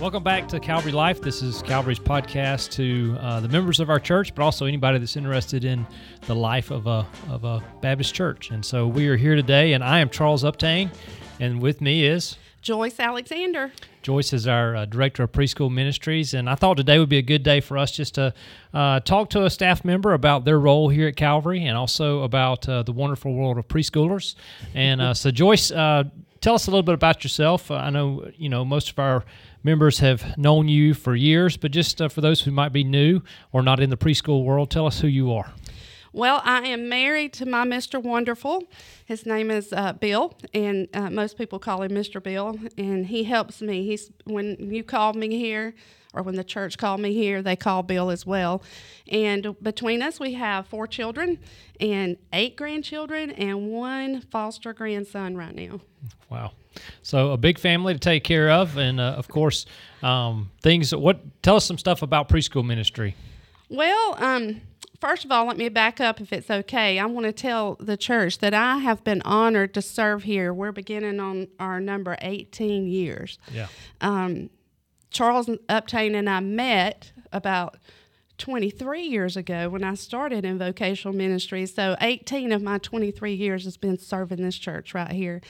Welcome back to Calvary Life. This is Calvary's podcast to uh, the members of our church, but also anybody that's interested in the life of a, of a Baptist church. And so we are here today, and I am Charles Uptain, and with me is Joyce Alexander. Joyce is our uh, director of preschool ministries, and I thought today would be a good day for us just to uh, talk to a staff member about their role here at Calvary, and also about uh, the wonderful world of preschoolers. And uh, so, Joyce, uh, tell us a little bit about yourself. Uh, I know you know most of our members have known you for years, but just uh, for those who might be new or not in the preschool world, tell us who you are. Well, I am married to my Mr. Wonderful. His name is uh, Bill, and uh, most people call him Mr. Bill, and he helps me. He's when you called me here, or when the church called me here, they call Bill as well. And between us, we have four children and eight grandchildren and one foster grandson right now. Wow. So a big family to take care of, and uh, of course, um, things. What tell us some stuff about preschool ministry? Well, um, first of all, let me back up if it's okay. I want to tell the church that I have been honored to serve here. We're beginning on our number 18 years. Yeah. Um, Charles Uptain and I met about 23 years ago when I started in vocational ministry. So 18 of my 23 years has been serving this church right here.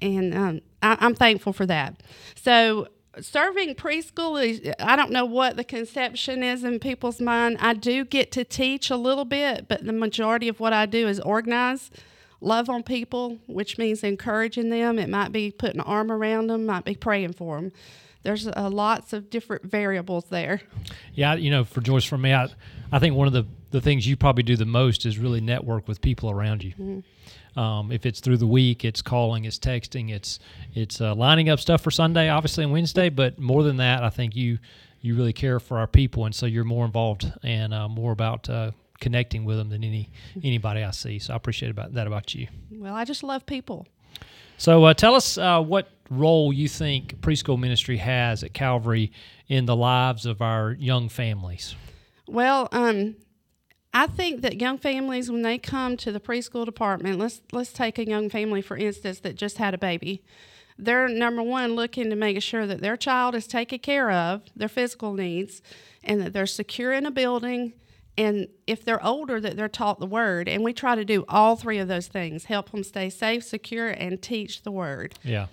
And um, I, I'm thankful for that. So serving preschool is i don't know what the conception is in people's mind. I do get to teach a little bit but the majority of what i do is organize love on people which means encouraging them. It might be putting an arm around them might be praying for them there's uh, lots of different variables there. Yeah you know for joyce for me i, I think one of the, the things you probably do the most is really network with people around you mm-hmm. Um, if it's through the week, it's calling, it's texting, it's it's uh, lining up stuff for Sunday, obviously, and Wednesday. But more than that, I think you you really care for our people, and so you're more involved and uh, more about uh, connecting with them than any anybody I see. So I appreciate about that about you. Well, I just love people. So uh, tell us uh, what role you think preschool ministry has at Calvary in the lives of our young families. Well, um, I think that young families, when they come to the preschool department, let's let's take a young family for instance that just had a baby. They're number one looking to make sure that their child is taken care of, their physical needs, and that they're secure in a building. And if they're older, that they're taught the word. And we try to do all three of those things: help them stay safe, secure, and teach the word. Yeah.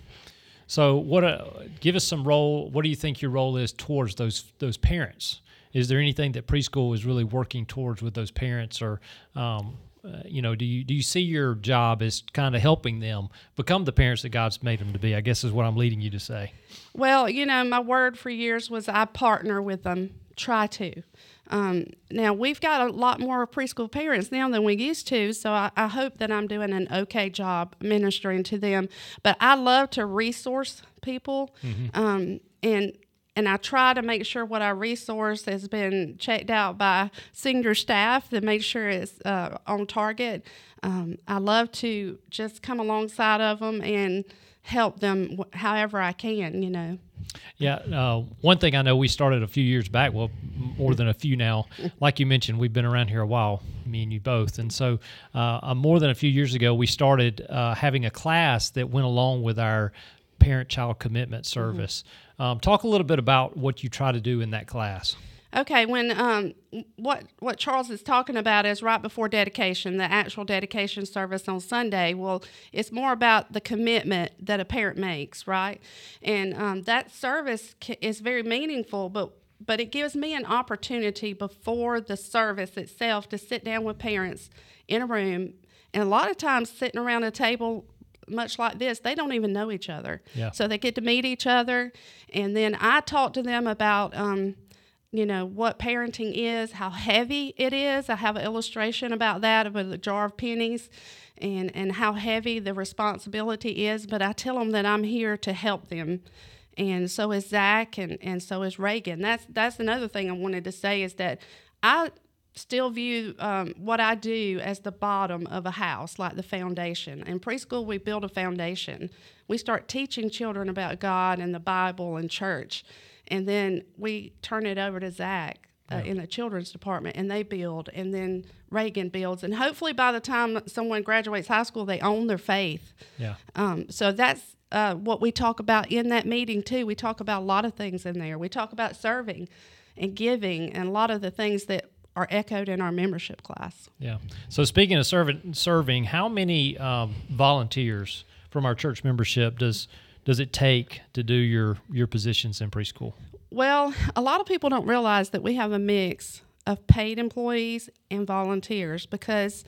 So, what? Uh, give us some role. What do you think your role is towards those those parents? Is there anything that preschool is really working towards with those parents or um, uh, you know do you do you see your job as kind of helping them become the parents that god's made them to be i guess is what i'm leading you to say well you know my word for years was i partner with them try to um, now we've got a lot more preschool parents now than we used to, so I, I, hope that I'm doing an okay job ministering to them. But I love to resource people, mm-hmm. um, and and I try to make sure what I resource has been checked out by senior staff to make sure it's uh, on target. Um, I love to just come alongside of them and help them however I can, you know. Yeah, uh, one thing I know we started a few years back, well, more than a few now. Like you mentioned, we've been around here a while, me and you both. And so, uh, uh more than a few years ago, we started uh, having a class that went along with our parent child commitment mm-hmm. service. Mm-hmm. Um, talk a little bit about what you try to do in that class. Okay, when um, what what Charles is talking about is right before dedication, the actual dedication service on Sunday. Well, it's more about the commitment that a parent makes, right? And um, that service is very meaningful, but but it gives me an opportunity before the service itself to sit down with parents in a room, and a lot of times sitting around a table much like this, they don't even know each other. Yeah. So they get to meet each other. And then I talk to them about, um, you know, what parenting is, how heavy it is. I have an illustration about that with a jar of pennies and, and how heavy the responsibility is. But I tell them that I'm here to help them. And so is Zach and, and so is Reagan. That's that's another thing I wanted to say is that I still view um, what I do as the bottom of a house, like the foundation. In preschool, we build a foundation. We start teaching children about God and the Bible and church, and then we turn it over to Zach uh, in the children's department, and they build, and then Reagan builds, and hopefully by the time someone graduates high school, they own their faith. Yeah. Um, so that's uh, what we talk about in that meeting too. We talk about a lot of things in there. We talk about serving and giving, and a lot of the things that are echoed in our membership class. Yeah. So speaking of serving, serving, how many um, volunteers from our church membership does does it take to do your your positions in preschool? Well, a lot of people don't realize that we have a mix of paid employees and volunteers because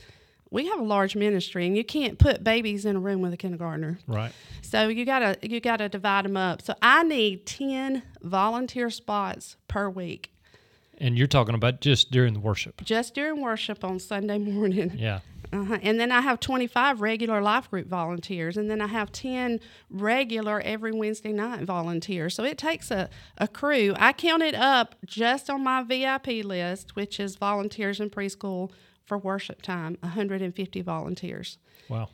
we have a large ministry and you can't put babies in a room with a kindergartner. Right. So you gotta you gotta divide them up. So I need ten volunteer spots per week And you're talking about just during the worship. just during worship on Sunday morning. Yeah. Uh-huh. And then I have 25 regular life group volunteers, and then I have 10 regular every Wednesday night volunteers. So it takes a, a crew. I counted up just on my VIP list, which is volunteers in preschool for worship time, 150 volunteers. Wow.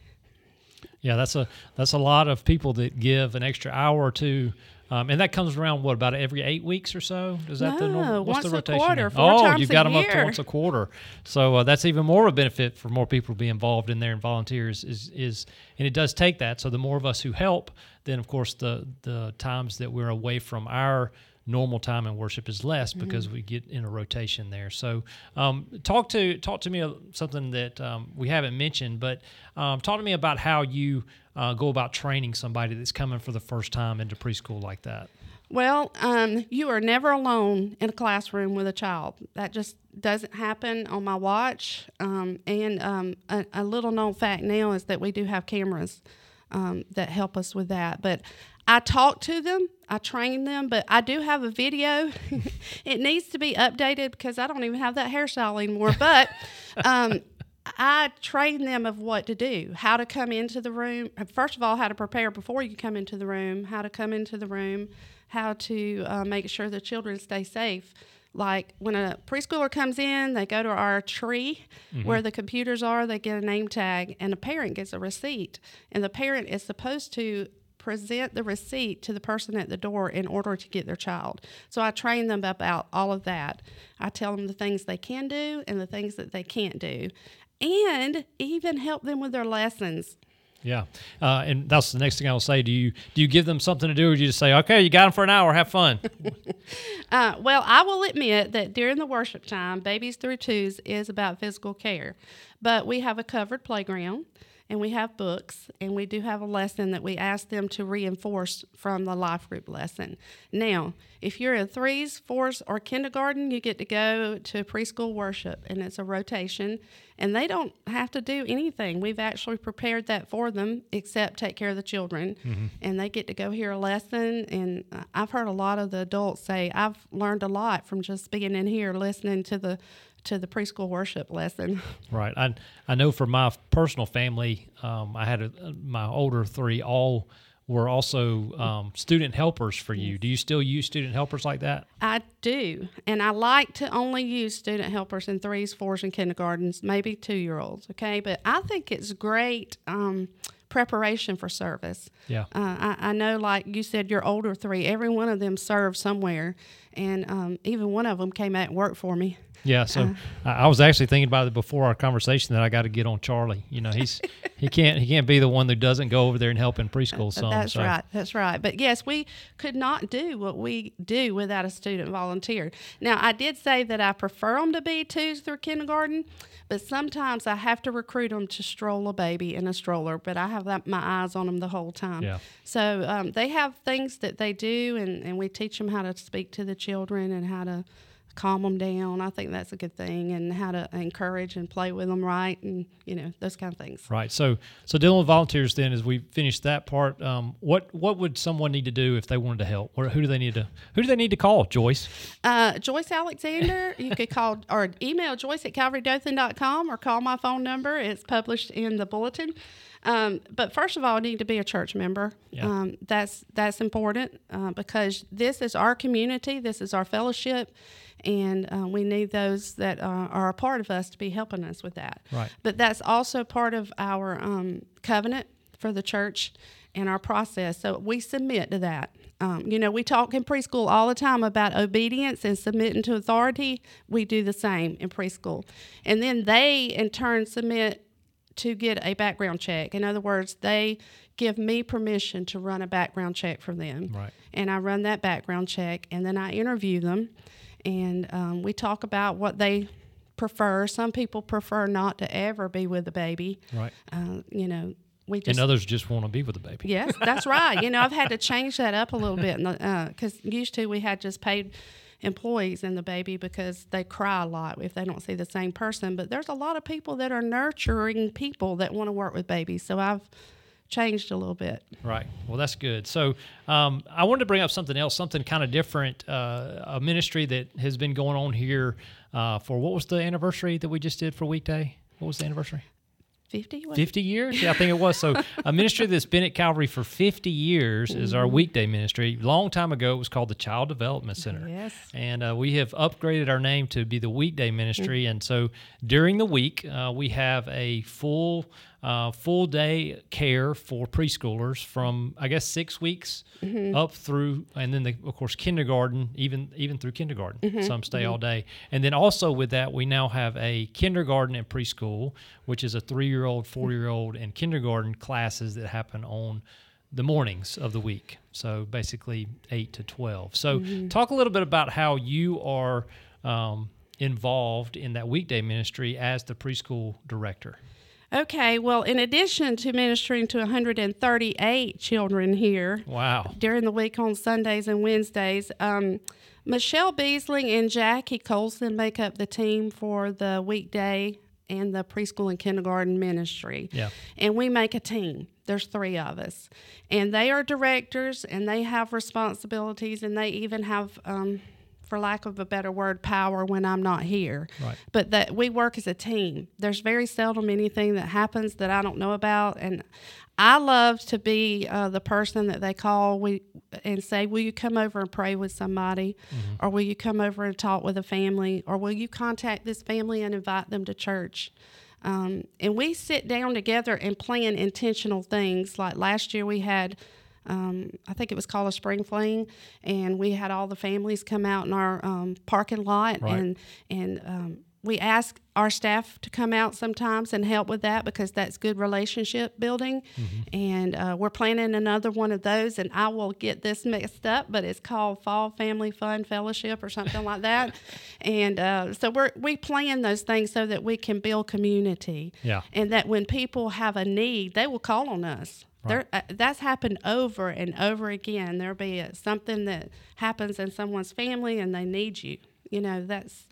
Yeah, that's a that's a lot of people that give an extra hour or two. Um, and that comes around what about every eight weeks or so? Is that the normal? What's once the a rotation? quarter, four oh, times you've a got them up to once a quarter. So uh, that's even more of a benefit for more people to be involved in there and volunteers is is and it does take that. So the more of us who help, then of course the the times that we're away from our normal time in worship is less because we get in a rotation there. So um, talk to talk to me something that um, we haven't mentioned, but um, talk to me about how you uh, go about training somebody that's coming for the first time into preschool like that. Well, um, you are never alone in a classroom with a child. That just doesn't happen on my watch. Um, and um, a, a little known fact now is that we do have cameras um, that help us with that. But I talk to them, I train them, but I do have a video. it needs to be updated because I don't even have that hairstyle anymore. But um, I train them of what to do, how to come into the room. First of all, how to prepare before you come into the room, how to come into the room, how to uh, make sure the children stay safe. Like when a preschooler comes in, they go to our tree where the computers are, they get a name tag, and a parent gets a receipt. And the parent is supposed to present the receipt to the person at the door in order to get their child. So I train them about all of that. I tell them the things they can do and the things that they can't do, and even help them with their lessons. Yeah, uh, and that's the next thing I'll say. Do you do you give them something to do, or do you just say, "Okay, you got them for an hour, have fun"? Uh, well, I will admit that during the worship time, Babies Through Twos is about physical care, but we have a covered playground and we have books and we do have a lesson that we ask them to reinforce from the life group lesson. Now, if you're in threes, fours, or kindergarten, you get to go to preschool worship and it's a rotation and they don't have to do anything. We've actually prepared that for them except take care of the children and they get to go hear a lesson and uh, I've heard a lot of the adults say I've learned a lot from just being in here listening to the to the preschool worship lesson. Right. I I know for my personal family, um, I had a, my older three all were also um, student helpers for you. Do you still use student helpers like that? I do, and I like to only use student helpers in threes, fours, and kindergartens, maybe two year olds. Okay, but I think it's great um, preparation for service. Yeah. Uh, I, I know, like you said, your older three, every one of them served somewhere, and um, even one of them came out and worked for me. Yeah, so I I was actually thinking about it before our conversation that I got to get on Charlie. You know, he's he can't he can't be the one that doesn't go over there and help in preschool. Some That's so. right. That's right. But yes, we could not do what we do without a student volunteer. Now, I did say that I prefer them to be twos through kindergarten, but sometimes I have to recruit them to stroll a baby in a stroller. But I have that, my eyes on them the whole time. Yeah. So um, they have things that they do, and, and we teach them how to speak to the children and how to calm them down. I think that's a good thing, and how to encourage and play with them right, and you know those kind of things. Right. So so dealing with volunteers then as we finish that part, um, what what would someone need to do if they wanted to help? Or who do they need to who do they need to call, Joyce? Uh, Joyce Alexander, you could call or email Joyce at calvarydothan.com or call my phone number. It's published in the bulletin. Um, but first of all, you need to be a church member. Yeah. Um, that's that's important uh, because this is our community, this is our fellowship, and uh, we need those that uh, are a part of us to be helping us with that. Right. But that's also part of our um, covenant for the church and our process. So we submit to that. Um, you know, we talk in preschool all the time about obedience and submitting to authority. We do the same in preschool. And then they, in turn, submit to get a background check. In other words, they give me permission to run a background check for them. Right. And I run that background check and then I interview them and um, we talk about what they prefer. Some people prefer not to ever be with the baby. Right. Uh, you know, we just and others just want to be with the baby. Yes, that's right. You know, I've had to change that up a little bit because uh, used to we had just paid employees in the baby because they cry a lot if they don't see the same person. But there's a lot of people that are nurturing people that want to work with babies. So I've changed a little bit. Right. Well, that's good. So um, I wanted to bring up something else, something kind of different, uh, a ministry that has been going on here uh, for what was the anniversary that we just did for weekday? What was the anniversary? 50? 50 years? Yeah, I think it was. So, a ministry that's been at Calvary for 50 years is our mm-hmm. weekday ministry. Long time ago, it was called the Child Development Center. Yes. And uh, we have upgraded our name to be the weekday ministry. Mm-hmm. And so, during the week, uh, we have a full uh, full day care for preschoolers from I guess six weeks mm-hmm. up through, and then the, of course kindergarten, even even through kindergarten. Mm-hmm. Some stay mm-hmm. all day, and then also with that we now have a kindergarten and preschool, which is a three year old, four year old, and kindergarten classes that happen on the mornings of the week. So basically eight to twelve. So mm-hmm. talk a little bit about how you are. Um, involved in that weekday ministry as the preschool director. Okay, well, in addition to ministering to 138 children here, wow, during the week on Sundays and Wednesdays, um, Michelle Beasling and Jackie Colson make up the team for the weekday and the preschool and kindergarten ministry. Yeah, and we make a team. There's three of us, and they are directors, and they have responsibilities, and they even have. Um, for lack of a better word, power when I'm not here. Right. But that we work as a team. There's very seldom anything that happens that I don't know about, and I love to be uh, the person that they call we and say, "Will you come over and pray with somebody, mm-hmm. or will you come over and talk with a family, or will you contact this family and invite them to church?" Um, and we sit down together and plan intentional things. Like last year, we had um, I think it was called a spring fling, and we had all the families come out in our um, parking lot, right. and and um, we ask our staff to come out sometimes and help with that because that's good relationship building. Mm-hmm. And uh, we're planning another one of those, and I will get this mixed up, but it's called Fall Family Fun Fellowship or something like that. And uh, so we we plan those things so that we can build community. Yeah. And that when people have a need, they will call on us. Right. There, uh, that's happened over and over again. There'll be a, something that happens in someone's family and they need you. You know, that's,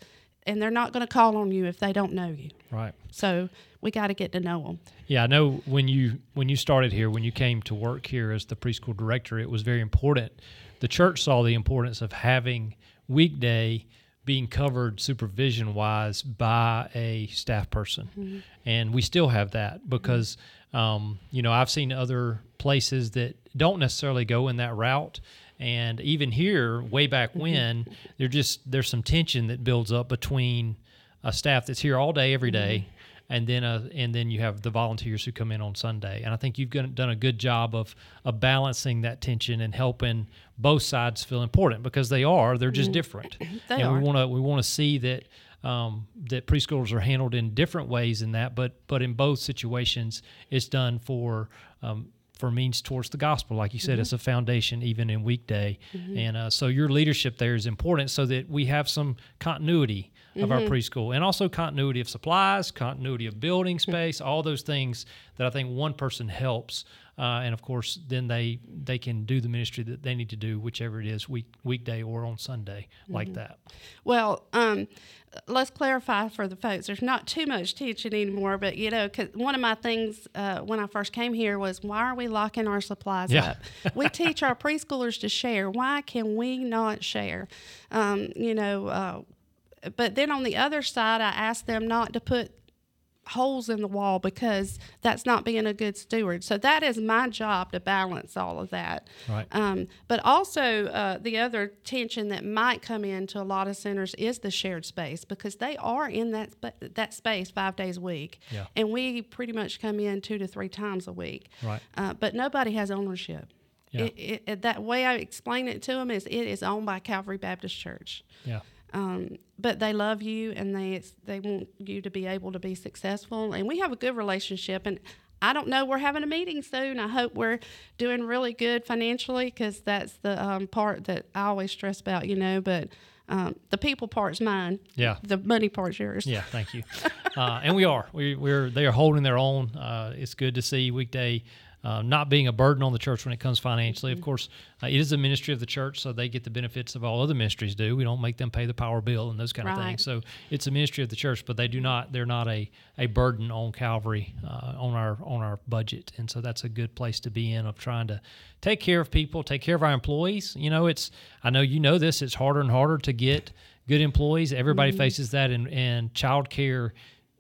and they're not going to call on you if they don't know you. Right. So we got to get to know them. Yeah, I know when you when you started here, when you came to work here as the preschool director, it was very important. The church saw the importance of having weekday being covered supervision wise by a staff person, mm-hmm. and we still have that because. Um, you know, I've seen other places that don't necessarily go in that route. And even here, way back mm-hmm. when, there just there's some tension that builds up between a staff that's here all day, every day, mm-hmm. And then a, and then you have the volunteers who come in on Sunday. And I think you've done a good job of of balancing that tension and helping both sides feel important because they are. They're just mm-hmm. different. they and are. we want to we want to see that um, that preschoolers are handled in different ways in that, but but in both situations, it's done for um, for means towards the gospel. Like you said, mm-hmm. it's a foundation even in weekday, mm-hmm. and uh, so your leadership there is important so that we have some continuity of mm-hmm. our preschool and also continuity of supplies, continuity of building space, all those things that I think one person helps. Uh, and of course, then they they can do the ministry that they need to do, whichever it is, week weekday or on Sunday, like mm-hmm. that. Well, um, let's clarify for the folks. There's not too much teaching anymore, but you know, cause one of my things uh, when I first came here was why are we locking our supplies yeah. up? we teach our preschoolers to share. Why can we not share? Um, you know. Uh, but then on the other side, I ask them not to put holes in the wall because that's not being a good steward. So that is my job to balance all of that. Right. Um, but also uh, the other tension that might come into a lot of centers is the shared space because they are in that sp- that space five days a week, yeah. and we pretty much come in two to three times a week. Right. Uh, but nobody has ownership. Yeah. It, it, it- that way I explain it to them is it is owned by Calvary Baptist Church. Yeah. Um, but they love you and they they want you to be able to be successful. And we have a good relationship. And I don't know. We're having a meeting soon. I hope we're doing really good financially because that's the um, part that I always stress about, you know. But um, the people part's mine. Yeah. The money part's yours. Yeah, thank you. uh, and we are. We, we're they are holding their own. Uh, it's good to see weekday uh, not being a burden on the church when it comes financially. Of course, uh, it is a ministry of the church, so they get the benefits of all other ministries do. We don't make them pay the power bill and those kind of things. So it's a ministry of the church, but they do not. They're not a, a burden on Calvary uh, on our on our budget, and so that's a good place to be in of trying to take care of people, take care of our employees. You know, it's I know you know this. It's harder and harder to get good employees. Everybody faces that, and and child care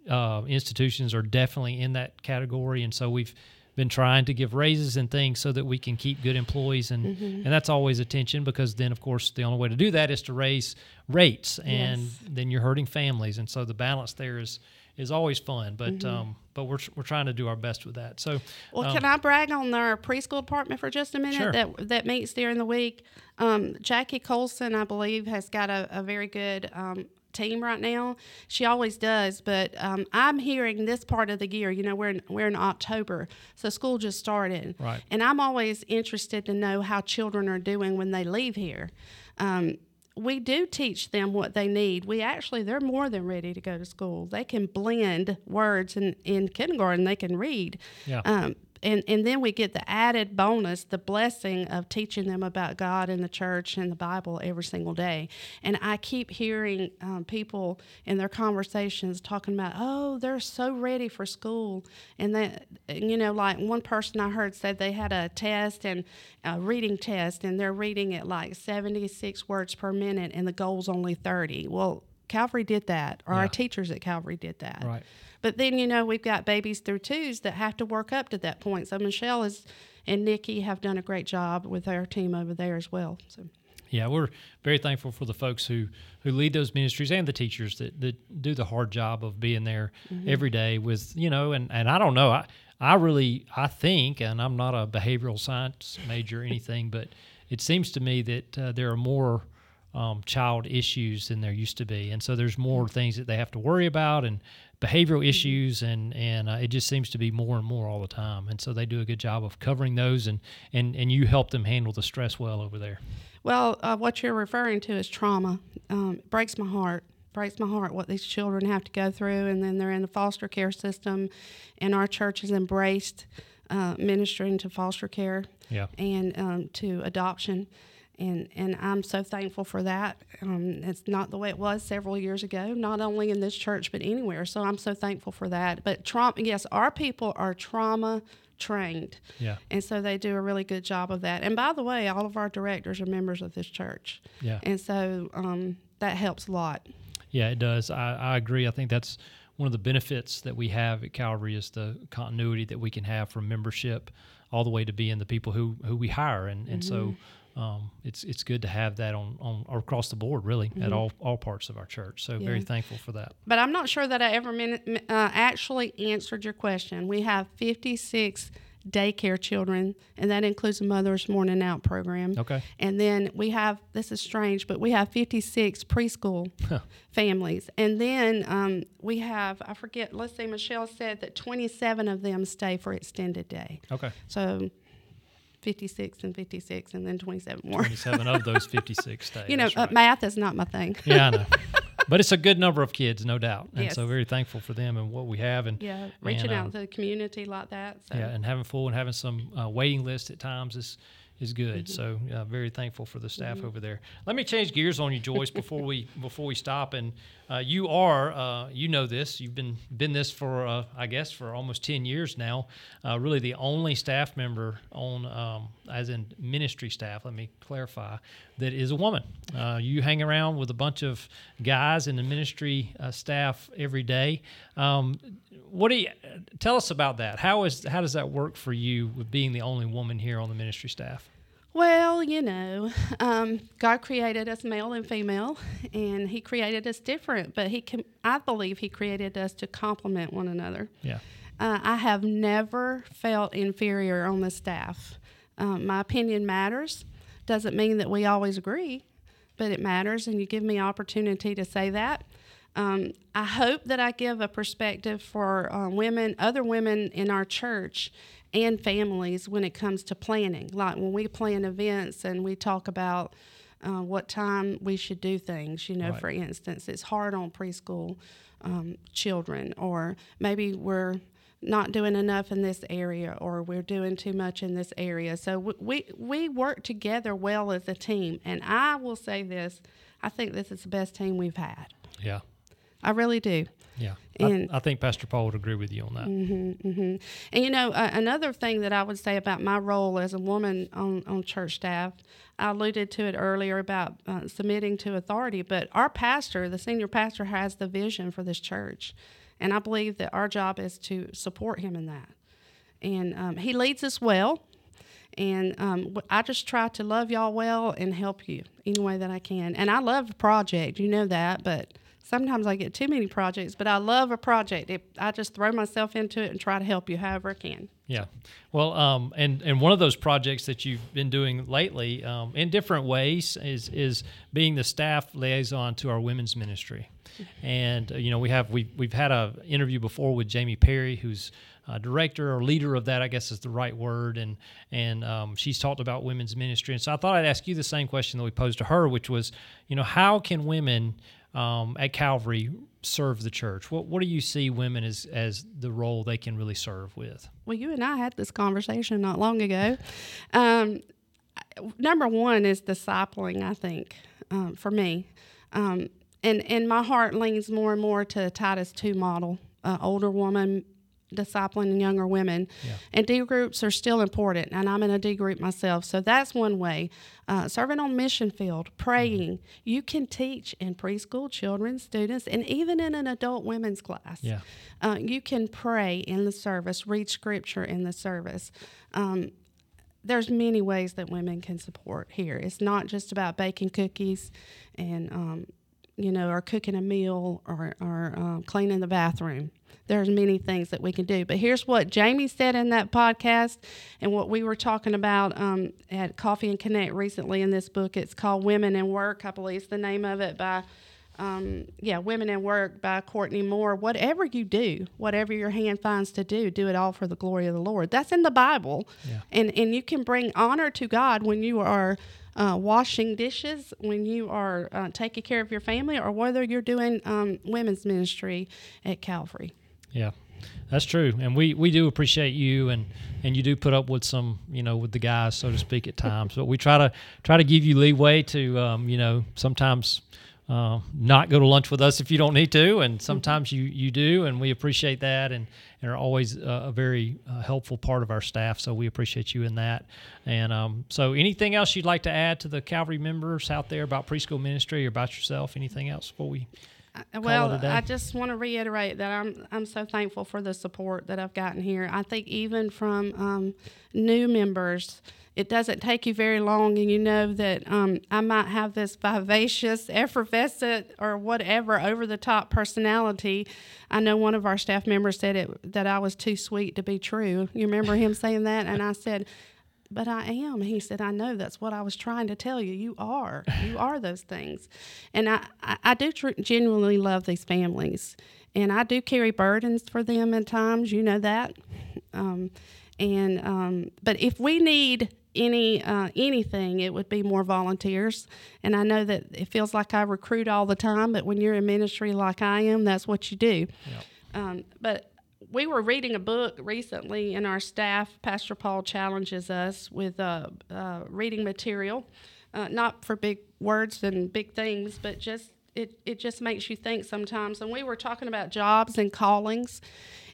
uh, institutions are definitely in that category, and so we've been trying to give raises and things so that we can keep good employees, and and that's always a tension because then of course the only way to do that is to raise rates, and Yes. then you're hurting families, and so the balance there is is always fun, but um, but we're we're trying to do our best with that. So Well, um, can I brag on our preschool department for just a minute Sure. that that meets during the week? Um, Jackie Colson, I believe, has got a, a very good um, team right now. She always does, but um, I'm hearing this part of the year. You know, we're in, we're in October, so school just started, Right. and I'm always interested to know how children are doing when they leave here. Um, we do teach them what they need. We actually, they're more than ready to go to school. They can blend words in, in kindergarten, they can read. Yeah. Um, and, and then we get the added bonus, the blessing of teaching them about God and the church and the Bible every single day. And I keep hearing um, people in their conversations talking about, oh, they're so ready for school. And that, you know, like one person I heard said they had a test and a reading test, and they're reading at like 76 words per minute, and the goal's only 30. Well, Calvary did that, or Yeah. our teachers at Calvary did that. Right. But then, you know, we've got babies through twos that have to work up to that point. So Michelle is and Nikki have done a great job with our team over there as well. So Yeah, we're very thankful for the folks who, who lead those ministries and the teachers that, that do the hard job of being there every day with, you know, and, and I don't know, I, I really, I think, and I'm not a behavioral science major or anything, but it seems to me that uh, there are more um, child issues than there used to be. And so there's more things that they have to worry about and behavioral issues and, and uh, it just seems to be more and more all the time. And so they do a good job of covering those and, and, and you help them handle the stress well over there. Well, uh, what you're referring to is trauma. Um, it breaks my heart. Breaks my heart what these children have to go through, and then they're in the foster care system, and our church has embraced uh, ministering to foster care Yeah. and um, to adoption. And, and I'm so thankful for that. Um, it's not the way it was several years ago, not only in this church, but anywhere. So I'm so thankful for that. But trauma, yes, our people are trauma trained. Yeah. And so they do a really good job of that. And by the way, all of our directors are members of this church. Yeah. And so um, that helps a lot. Yeah, it does. I, I agree. I think that's one of the benefits that we have at Calvary is the continuity that we can have from membership all the way to being the people who, who we hire. And, and so um, it's it's good to have that on, on or across the board, really, at all, all parts of our church. So very thankful for that. But I'm not sure that I ever min- uh, actually answered your question. We have 56 daycare children, and that includes a mother's morning out program. Okay. And then we have, this is strange, but we have 56 preschool families. And then um, we have, I forget, let's see, Michelle said that 27 of them stay for extended day. Okay. So 56 and 56, and then 27 more. 27 of those 56 stay. You know, uh, right. math is not my thing. yeah, I know. But it's a good number of kids, no doubt. And so very thankful for them and what we have. And Yeah, reaching and, out um, to the community like that. So. Yeah, and having full and having some uh, waiting list at times is is good. Mm-hmm. So uh, very thankful for the staff over there. Let me change gears on you, Joyce, before we before we stop. And uh, you are uh, you know this. You've been been this for uh, I guess for almost ten years now. Uh, really, the only staff member on um, as in ministry staff. Let me clarify that is a woman. Uh, you hang around with a bunch of guys in the ministry uh, staff every day. Um, what do you tell us about that? How is how does that work for you with being the only woman here on the ministry staff? Well, you know, um, God created us male and female, and He created us different. But He, can, I believe, He created us to complement one another. Yeah, Uh, I have never felt inferior on the staff. Um, my opinion matters. Doesn't mean that we always agree, but it matters, and you give me opportunity to say that. Um, I hope that I give a perspective for uh, women, other women in our church, and families when it comes to planning. Like when we plan events and we talk about uh, what time we should do things. You know, Right. for instance, it's hard on preschool um, children, or maybe we're not doing enough in this area, or we're doing too much in this area. So we we, we work together well as a team. And I will say this: I think this is the best team we've had. Yeah. I really do. Yeah. And- I, I think Pastor Paul would agree with you on that. hmm And you know, uh, another thing that I would say about my role as a woman on, on church staff, I alluded to it earlier about uh, submitting to authority, but our pastor, the senior pastor, has the vision for this church. And I believe that our job is to support him in that. And um, he leads us well. And um, I just try to love y'all well and help you any way that I can. And I love a project, you know that, but sometimes I get too many projects, but I love a project. It, I just throw myself into it and try to help you however I can. Yeah. Well, um, and and one of those projects that you've been doing lately, um, in different ways, is is being the staff liaison to our women's ministry. And uh, you know, we have we we've had a interview before with Jamie Perry, who's uh, director or leader of that, I guess is the right word, and and um, she's talked about women's ministry. And so I thought I'd ask you the same question that we posed to her, which was, you know, how can women um, at Calvary serve the church? What what do you see women as as the role they can really serve with? Well, you and I had this conversation not long ago. Um, number one is discipling, I think, um, for me. Um, and, and my heart leans more and more to Titus 2 model, uh, older woman discipling younger women. Yeah. And D groups are still important, and I'm in a D group myself. So that's one way. Uh, serving on mission field, praying. You can teach in preschool, children, students, and even in an adult women's class. Yeah. Uh, you can pray in the service, read scripture in the service. Um, there's many ways that women can support here. It's not just about baking cookies and, um, you know, or cooking a meal or, or um, cleaning the bathroom. There's many things that we can do. But here's what Jamie said in that podcast and what we were talking about um, at Coffee and Connect recently in this book. It's called Women in Work, I believe is the name of it by um, yeah, Women in Work by Courtney Moore. Whatever you do, whatever your hand finds to do, do it all for the glory of the Lord. That's in the Bible. Yeah. And, and you can bring honor to God when you are uh, washing dishes, when you are uh, taking care of your family, or whether you're doing um, women's ministry at Calvary. Yeah, that's true, and we we do appreciate you, and and you do put up with some, you know, with the guys, so to speak, at times. but we try to try to give you leeway to, um, you know, sometimes. Uh, not go to lunch with us if you don't need to, and sometimes you you do, and we appreciate that, and, and are always uh, a very uh, helpful part of our staff. So we appreciate you in that. And um, so, anything else you'd like to add to the Calvary members out there about preschool ministry or about yourself? Anything else before we? Well, it a day. I just want to reiterate that I'm I'm so thankful for the support that I've gotten here. I think even from um, new members, it doesn't take you very long, and you know that um, I might have this vivacious, effervescent, or whatever over the top personality. I know one of our staff members said it that I was too sweet to be true. You remember him saying that, and I said. But I am. He said, I know that's what I was trying to tell you. You are. You are those things. And I, I, I do tr- genuinely love these families. And I do carry burdens for them at times. You know that. Um, and um, but if we need any uh, anything, it would be more volunteers. And I know that it feels like I recruit all the time, but when you're in ministry like I am, that's what you do. Um, but we were reading a book recently, and our staff, Pastor Paul, challenges us with uh, uh, reading material, uh, not for big words and big things, but just it, it just makes you think sometimes. And we were talking about jobs and callings.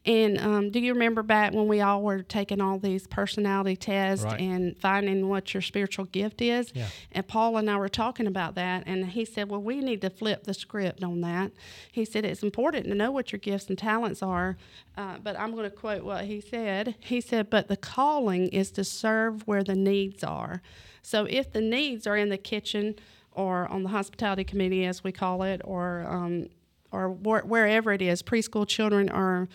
And um, do you remember back when we all were taking all these personality tests Right. and finding what your spiritual gift is? Yeah. And Paul and I were talking about that, and he said, Well, we need to flip the script on that. He said, It's important to know what your gifts and talents are, uh, but I'm going to quote what he said. He said, But the calling is to serve where the needs are. So if the needs are in the kitchen or on the hospitality committee, as we call it, or um, or wh- wherever it is, preschool children are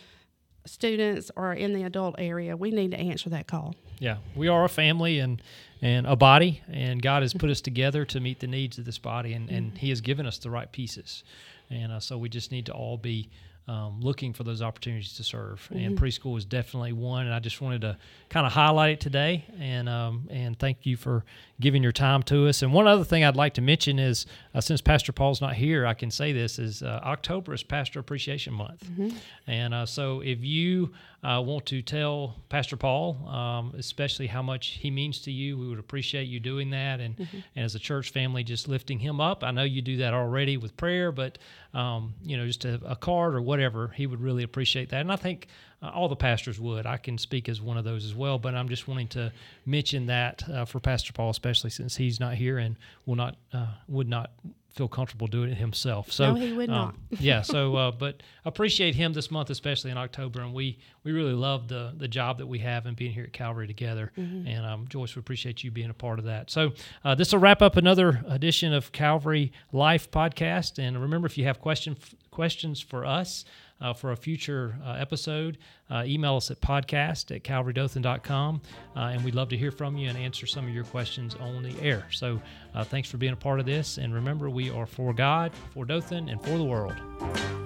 students or in the adult area, we need to answer that call. Yeah, we are a family and and a body, and God has put us together to meet the needs of this body, and, and He has given us the right pieces, and uh, so we just need to all be um, looking for those opportunities to serve. Mm-hmm. And preschool is definitely one. And I just wanted to kind of highlight it today. And um, and thank you for giving your time to us. And one other thing I'd like to mention is uh, since Pastor Paul's not here, I can say this is uh, October is Pastor Appreciation Month. Mm-hmm. And uh, so if you uh, want to tell Pastor Paul, um, especially how much he means to you, we would appreciate you doing that. And, mm-hmm. and as a church family, just lifting him up. I know you do that already with prayer, but um, you know, just a, a, card or whatever, he would really appreciate that. And I think uh, all the pastors would. I can speak as one of those as well, but I'm just wanting to mention that uh, for Pastor Paul, especially since he's not here and will not uh, would not feel comfortable doing it himself. So no, he would um, not. yeah. So, uh, but appreciate him this month, especially in October, and we we really love the the job that we have and being here at Calvary together. Mm-hmm. And um, Joyce, we appreciate you being a part of that. So, uh, this will wrap up another edition of Calvary Life podcast. And remember, if you have question questions for us uh, for a future uh, episode, uh, email us at podcast at calvarydothan.com. Uh, and we'd love to hear from you and answer some of your questions on the air. So uh, thanks for being a part of this. And remember, we are for God, for Dothan, and for the world.